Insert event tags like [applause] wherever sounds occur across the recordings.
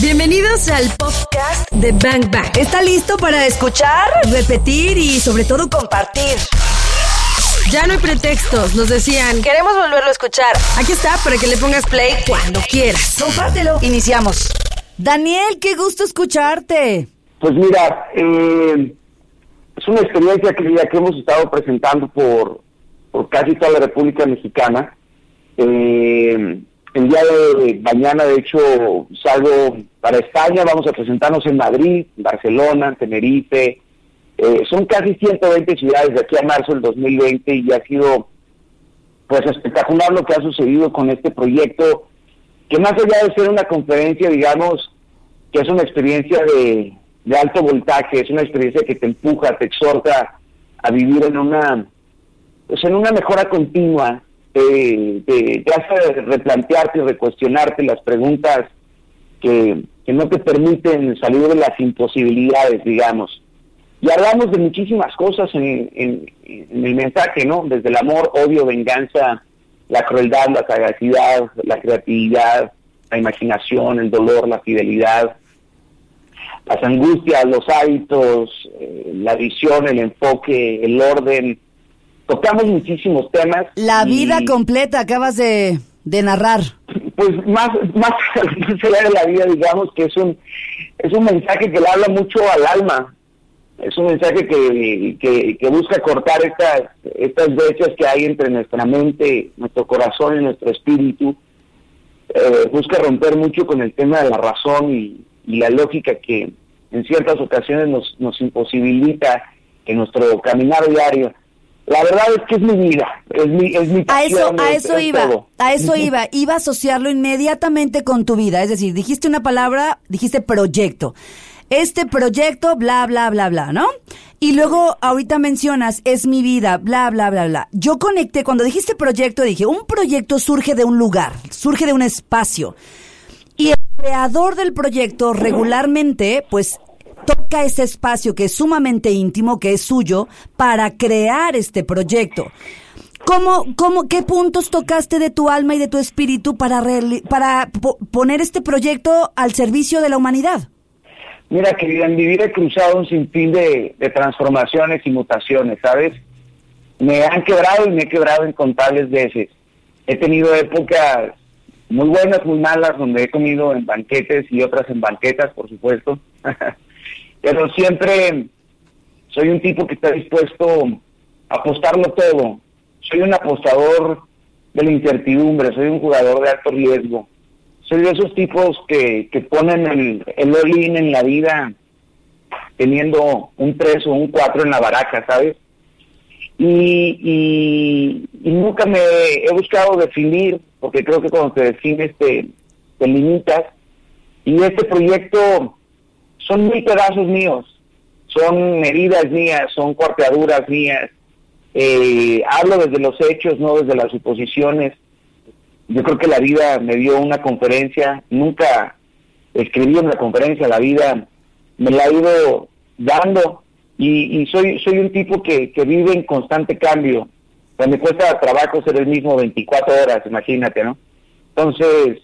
Bienvenidos al podcast de Bang Bang. ¿Está listo para escuchar, repetir y sobre todo compartir? Ya no hay pretextos, nos decían. Queremos volverlo a escuchar. Aquí está para que le pongas play cuando quieras. Compártelo. Iniciamos. Daniel, qué gusto escucharte. Pues mira, eh, es una experiencia que, que hemos estado presentando por, por casi toda la República Mexicana. Eh, el día de mañana, de hecho, salgo para España, vamos a presentarnos en Madrid, Barcelona, Tenerife. Eh, son casi 120 ciudades de aquí a marzo del 2020 y ha sido pues espectacular lo que ha sucedido con este proyecto, que más allá de ser una conferencia, digamos, que es una experiencia de, alto voltaje, es una experiencia que te empuja, te exhorta a vivir en una pues en una mejora continua te, te, hace replantearte y recuestionarte las preguntas que, no te permiten salir de las imposibilidades, digamos. Y hablamos de muchísimas cosas en, el mensaje, ¿no? Desde el amor, odio, venganza, la crueldad, la sagacidad, la creatividad, la imaginación, el dolor, la fidelidad, las angustias, los hábitos, eh, la visión, el enfoque, el orden, tocamos muchísimos temas. La vida completa acabas de, narrar. Pues más, más [laughs] allá de la vida, digamos que es un, es un mensaje que le habla mucho al alma. Es un mensaje que, que, busca cortar estas, estas brechas que hay entre nuestra mente, nuestro corazón y nuestro espíritu. Eh, busca romper mucho con el tema de la razón y, y la lógica que en ciertas ocasiones nos, nos imposibilita en nuestro caminar diario la verdad es que es mi vida, es mi, es mi A eso, a eso iba, a eso iba, iba a asociarlo inmediatamente con tu vida, es decir, dijiste una palabra, dijiste proyecto. Este proyecto, bla, bla, bla, bla, ¿no? Y luego ahorita mencionas, es mi vida, bla, bla, bla, bla. Yo conecté, cuando dijiste proyecto, dije, un proyecto surge de un lugar, surge de un espacio. Y el creador del proyecto regularmente, pues toca ese espacio que es sumamente íntimo, que es suyo, para crear este proyecto. ¿Cómo, cómo, ¿Qué puntos tocaste de tu alma y de tu espíritu para, para poner este proyecto al servicio de la humanidad? Mira, querida, en mi vida he cruzado un sinfín de, de transformaciones y mutaciones, ¿sabes? Me han quebrado y me he quebrado incontables veces. He tenido épocas muy buenas, muy malas, donde he comido en banquetes y otras en banquetas, por supuesto. [laughs] pero siempre soy un tipo que está dispuesto a apostarlo todo. Soy un apostador de la incertidumbre, soy un jugador de alto riesgo. Soy de esos tipos que, que ponen el, el all-in en la vida teniendo un 3 o un 4 en la baraja, ¿sabes? Y, y, nunca me he buscado definir, porque creo que cuando te defines te, te limitas. Y este proyecto son mil pedazos míos, son heridas mías, son cuarteaduras mías. Eh, hablo desde los hechos, no desde las suposiciones. Yo creo que la vida me dio una conferencia, nunca escribí en la conferencia, la vida me la ha ido dando y, soy soy un tipo que, que vive en constante cambio. me cuesta trabajo ser el mismo 24 horas, imagínate, ¿no? Entonces,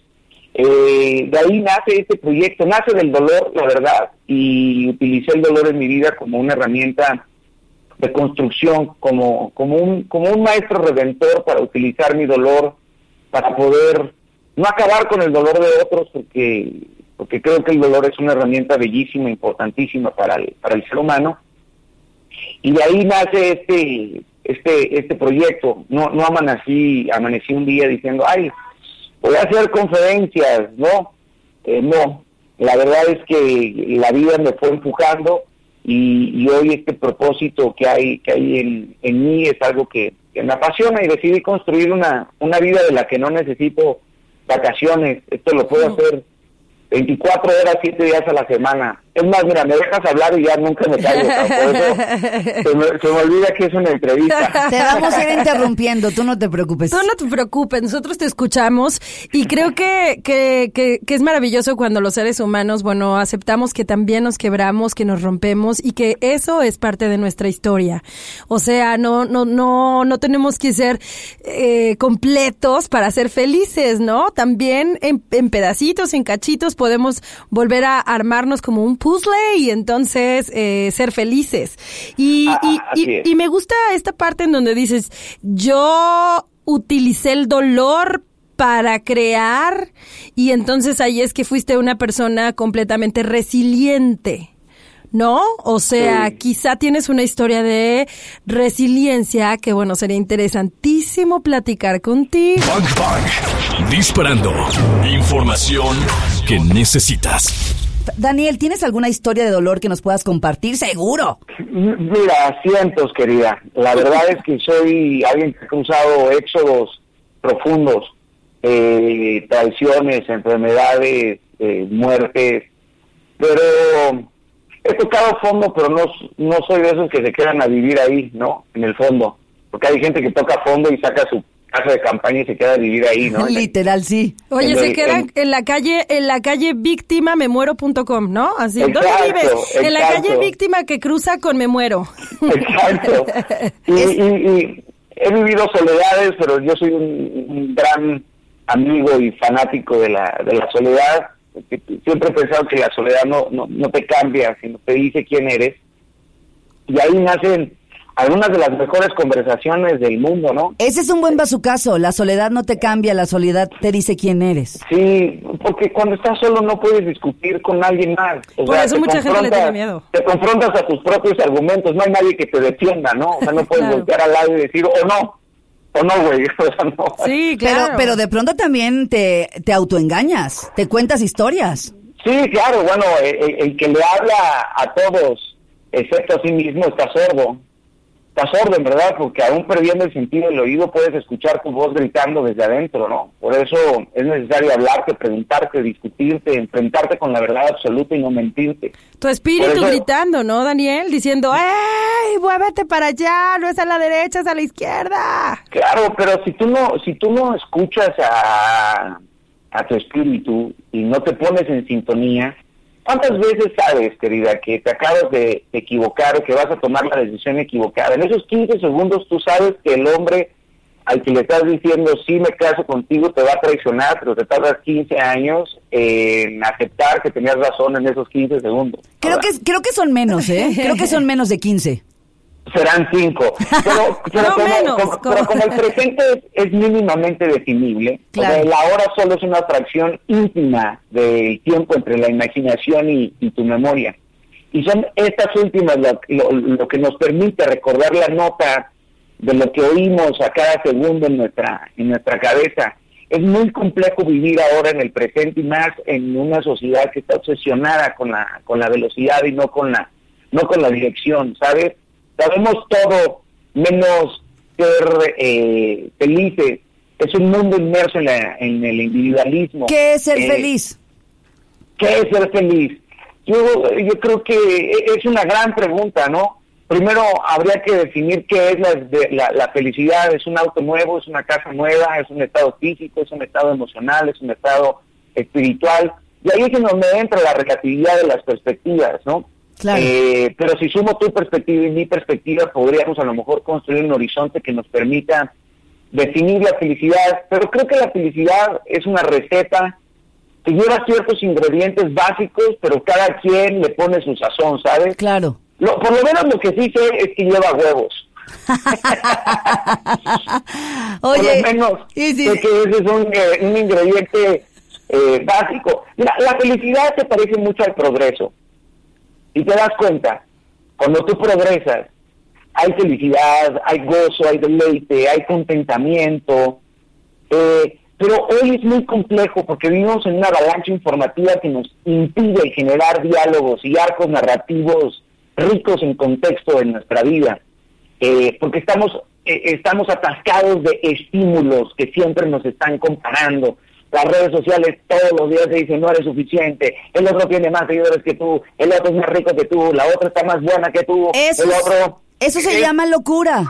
eh, de ahí nace este proyecto, nace del dolor, la verdad, y utilicé el dolor en mi vida como una herramienta de construcción, como, como, un, como un maestro redentor para utilizar mi dolor para poder no acabar con el dolor de otros, porque, porque creo que el dolor es una herramienta bellísima, importantísima para el, para el ser humano. Y de ahí nace este, este, este proyecto. No, no amanecí, amanecí un día diciendo, ay, voy a hacer conferencias, ¿no? Eh, no, la verdad es que la vida me fue empujando y, hoy este propósito que hay que hay en, en mí es algo que, me apasiona y decidí construir una, una vida de la que no necesito vacaciones. Esto lo puedo hacer 24 horas, 7 días a la semana. Es más, mira, me dejas hablar y ya nunca me callo. [laughs] se, me, se, me, olvida que es una entrevista. Te vamos a ir interrumpiendo, tú no te preocupes. Tú no te preocupes, nosotros te escuchamos y creo que, que, que, que, es maravilloso cuando los seres humanos, bueno, aceptamos que también nos quebramos, que nos rompemos y que eso es parte de nuestra historia. O sea, no, no, no, no tenemos que ser eh, completos para ser felices, ¿no? También en, en pedacitos, en cachitos, podemos volver a armarnos como un puzzle y entonces eh, ser felices. Y, Ah, y, me gusta esta parte en donde dices, yo utilicé el dolor para crear y entonces ahí es que fuiste una persona completamente resiliente. ¿No? O sea, Sí. quizá tienes una historia de resiliencia que, bueno, sería interesantísimo platicar contigo. Bang Bang. Disparando. Información que necesitas. Daniel, ¿tienes alguna historia de dolor que nos puedas compartir? Seguro. Mira, cientos, querida. La verdad es que soy alguien que ha cruzado éxodos profundos, eh, traiciones, enfermedades, eh, muertes, pero he tocado fondo, pero no, no soy de esos que se quedan a vivir ahí, ¿no? En el fondo. Porque hay gente que toca fondo y saca su casa de campaña y se queda a vivir ahí, ¿no? [laughs] Literal, sí. Oye, En se el- queda en- en la calle, en la calle víctima memuero.com, ¿no? Así, ¿dónde Exacto, vives? En la calle víctima que cruza con me muero. [laughs] Exacto. Y, y- y he vivido soledades, pero yo soy un, un gran amigo y fanático de la, de la soledad. Siempre he pensado que la soledad no, no, no te cambia, sino te dice quién eres. Y ahí nacen algunas de las mejores conversaciones del mundo, ¿no? Ese es un buen bazucazo. La soledad no te cambia, la soledad te dice quién eres. Sí, porque cuando estás solo no puedes discutir con alguien más. O Por eso te mucha gente le confrontas- tiene miedo. Te confrontas a tus propios argumentos, no hay nadie que te defienda, ¿no? O sea, no puedes Claro. voltear al lado y decir, o no, o no, güey. [laughs] O sea, no. Sí, Pero, claro. pero de pronto también te, te autoengañas, te cuentas historias. Sí, claro, bueno, el, el- el que le habla a todos, excepto a sí mismo, está sordo. Está sordo, en verdad, porque aún perdiendo el sentido del oído puedes escuchar tu voz gritando desde adentro, ¿no? Por eso es necesario hablarte, preguntarte, discutirte, enfrentarte con la verdad absoluta y no mentirte. Tu espíritu eso- gritando, ¿no, Daniel? Diciendo, ¡Ey, muévete para allá! No es a la derecha, es a la izquierda. Claro, pero si tú no, si tú no escuchas a, a tu espíritu y no te pones en sintonía, ¿cuántas veces sabes, querida, que te acabas de equivocar o que vas a tomar la decisión equivocada? En esos 15 segundos tú sabes que el hombre al que le estás diciendo sí me caso contigo te va a traicionar, pero te tardas 15 años en aceptar que tenías razón en esos 15 segundos. Creo Ahora, que, creo que son menos, ¿eh? [laughs] Creo que son menos de 15. Serán cinco. [laughs] Pero, pero No como, menos, como- como- pero como el [laughs] presente es, es mínimamente definible, Claro. o sea, la hora solo es una fracción íntima del tiempo entre la imaginación y, y tu memoria. Y son estas últimas lo, lo- lo que nos permite recordar la nota de lo que oímos a cada segundo en nuestra, en nuestra cabeza. Es muy complejo vivir ahora en el presente y más en una sociedad que está obsesionada con la, con la velocidad y no con la, no con la dirección, ¿sabes? Sabemos todo menos ser eh, felices. Es un mundo inmerso en, la- en el individualismo. ¿Qué es ser Eh, feliz? ¿Qué es ser feliz? Yo, yo creo que es una gran pregunta, ¿no? Primero habría que definir qué es la, de- la, la felicidad. ¿Es un auto nuevo? ¿Es una casa nueva? ¿Es un estado físico? ¿Es un estado emocional? ¿Es un estado espiritual? Y ahí es en donde entra la relatividad de las perspectivas, ¿no? Claro. Eh, pero si sumo tu perspectiva y mi perspectiva, podríamos a lo mejor construir un horizonte que nos permita definir la felicidad. Pero creo que la felicidad es una receta que lleva ciertos ingredientes básicos, pero cada quien le pone su sazón, ¿sabes? Claro. Lo- por lo menos lo que sí sé es que lleva huevos. Oye, [laughs] por lo menos sí, sí, que ese es un, eh, un ingrediente eh, básico. Mira, la felicidad se parece mucho al progreso. Y te das cuenta, cuando tú progresas, hay felicidad, hay gozo, hay deleite, hay contentamiento. eh, pero hoy es muy complejo porque vivimos en una avalancha informativa que nos impide generar diálogos y arcos narrativos ricos en contexto en nuestra vida. Eh, porque estamos, eh, estamos atascados de estímulos que siempre nos están comparando. Las redes sociales todos los días te dicen no eres suficiente, el otro tiene más seguidores que tú, el otro es más rico que tú, la otra está más buena que tú, eso, el otro... Eso se llama locura.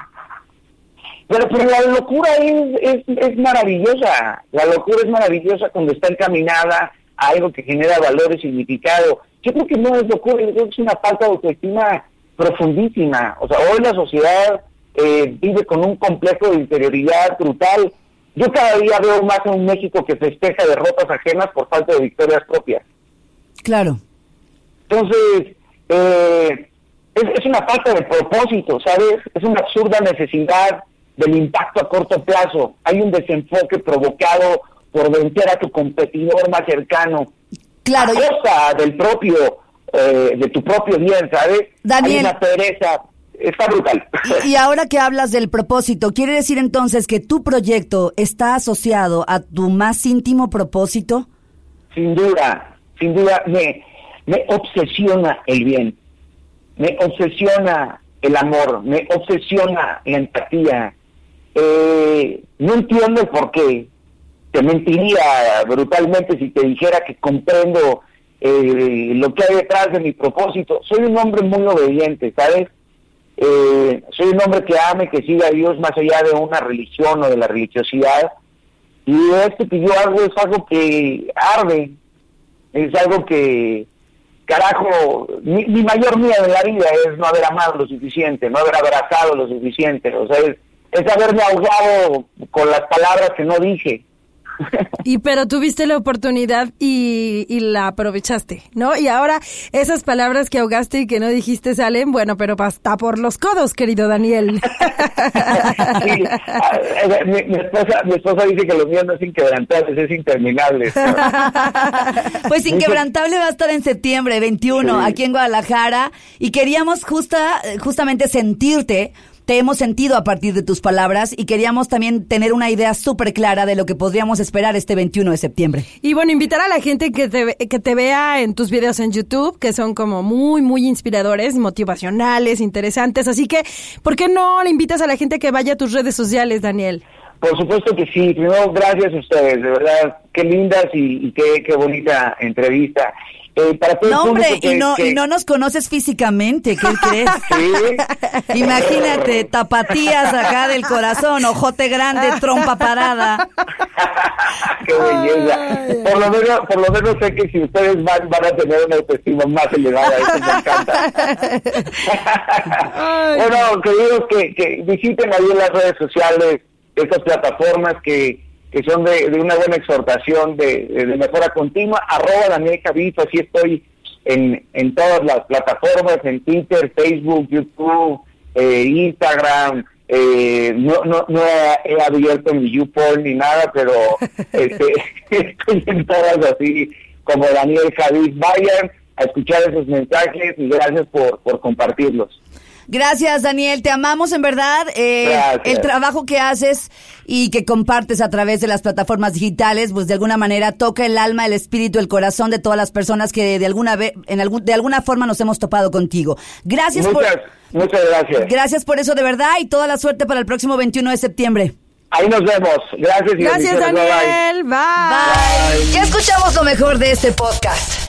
Pero, pero la locura es, es, es maravillosa, la locura es maravillosa cuando está encaminada a algo que genera valor y significado. Yo creo que no es locura, yo creo que es una falta de autoestima profundísima. O sea, hoy la sociedad eh, vive con un complejo de interioridad brutal. Yo cada día veo más a un México que festeja derrotas ajenas por falta de victorias propias. Claro. Entonces, eh, es, es una falta de propósito, ¿sabes? Es una absurda necesidad del impacto a corto plazo. Hay un desenfoque provocado por vencer a tu competidor más cercano. Claro. A costa del propio, eh, de tu propio bien, ¿sabes? Daniel. Hay una pereza. Está brutal. Y, y ahora que hablas del propósito, ¿quiere decir entonces que tu proyecto está asociado a tu más íntimo propósito? Sin duda, sin duda, me, me obsesiona el bien, me obsesiona el amor, me obsesiona la empatía. Eh, no entiendo por qué. Te mentiría brutalmente si te dijera que comprendo eh, lo que hay detrás de mi propósito. Soy un hombre muy obediente, ¿sabes? Eh, soy un hombre que ame, que siga a Dios más allá de una religión o de la religiosidad. Y esto que yo hago es algo que arde, es algo que, carajo, mi, mi, mayor miedo en la vida es no haber amado lo suficiente, no haber abrazado lo suficiente, o sea, es, es haberme ahogado con las palabras que no dije. Y pero tuviste la oportunidad y, y, la aprovechaste, ¿no? Y ahora esas palabras que ahogaste y que no dijiste salen, bueno, pero hasta por los codos, querido Daniel. [laughs] Sí, mi, mi, esposa, mi esposa dice que lo mío no es inquebrantable, es interminable. [laughs] Pues inquebrantable va a estar en septiembre 21 sí. aquí en Guadalajara y queríamos justa, justamente sentirte te hemos sentido a partir de tus palabras y queríamos también tener una idea súper clara de lo que podríamos esperar este 21 de septiembre. Y bueno, invitar a la gente que te, que te vea en tus videos en YouTube, que son como muy, muy inspiradores, motivacionales, interesantes. Así que, ¿por qué no le invitas a la gente que vaya a tus redes sociales, Daniel? Por supuesto que sí. Primero, gracias a ustedes. De verdad, qué lindas y, y qué, qué bonita entrevista. Eh, para todo no, hombre, que, y, no, que... y no nos conoces físicamente, ¿qué crees? [laughs] ¿Sí? [laughs] Imagínate, tapatías acá del corazón, ojote grande, trompa parada. [laughs] ¡Qué belleza! Por lo, menos, por lo menos sé que si ustedes van, van a tener una autoestima más elevada, eso me encanta. bueno, queridos, que, que visiten ahí en las redes sociales estas plataformas que que son de, de, una buena exhortación de, de, mejora continua, arroba Daniel Javif, así estoy en, en todas las plataformas, en Twitter, Facebook, YouTube, eh, Instagram, eh, no, no, no he, he, abierto mi YouPorn ni nada, pero [laughs] este, [laughs] estoy en todas así como Daniel Javif. Vayan a escuchar esos mensajes y gracias por, por compartirlos. Gracias, Daniel. Te amamos en verdad. Eh, el trabajo que haces y que compartes a través de las plataformas digitales, pues de alguna manera toca el alma, el espíritu, el corazón de todas las personas que de alguna vez, en algún, de alguna forma nos hemos topado contigo. Gracias muchas, por. Muchas gracias. Gracias por eso de verdad y toda la suerte para el próximo 21 de septiembre. Ahí nos vemos. Gracias. Y Gracias, Daniel. Bye. Bye. Bye. Ya escuchamos lo mejor de este podcast.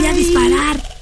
voy a disparar.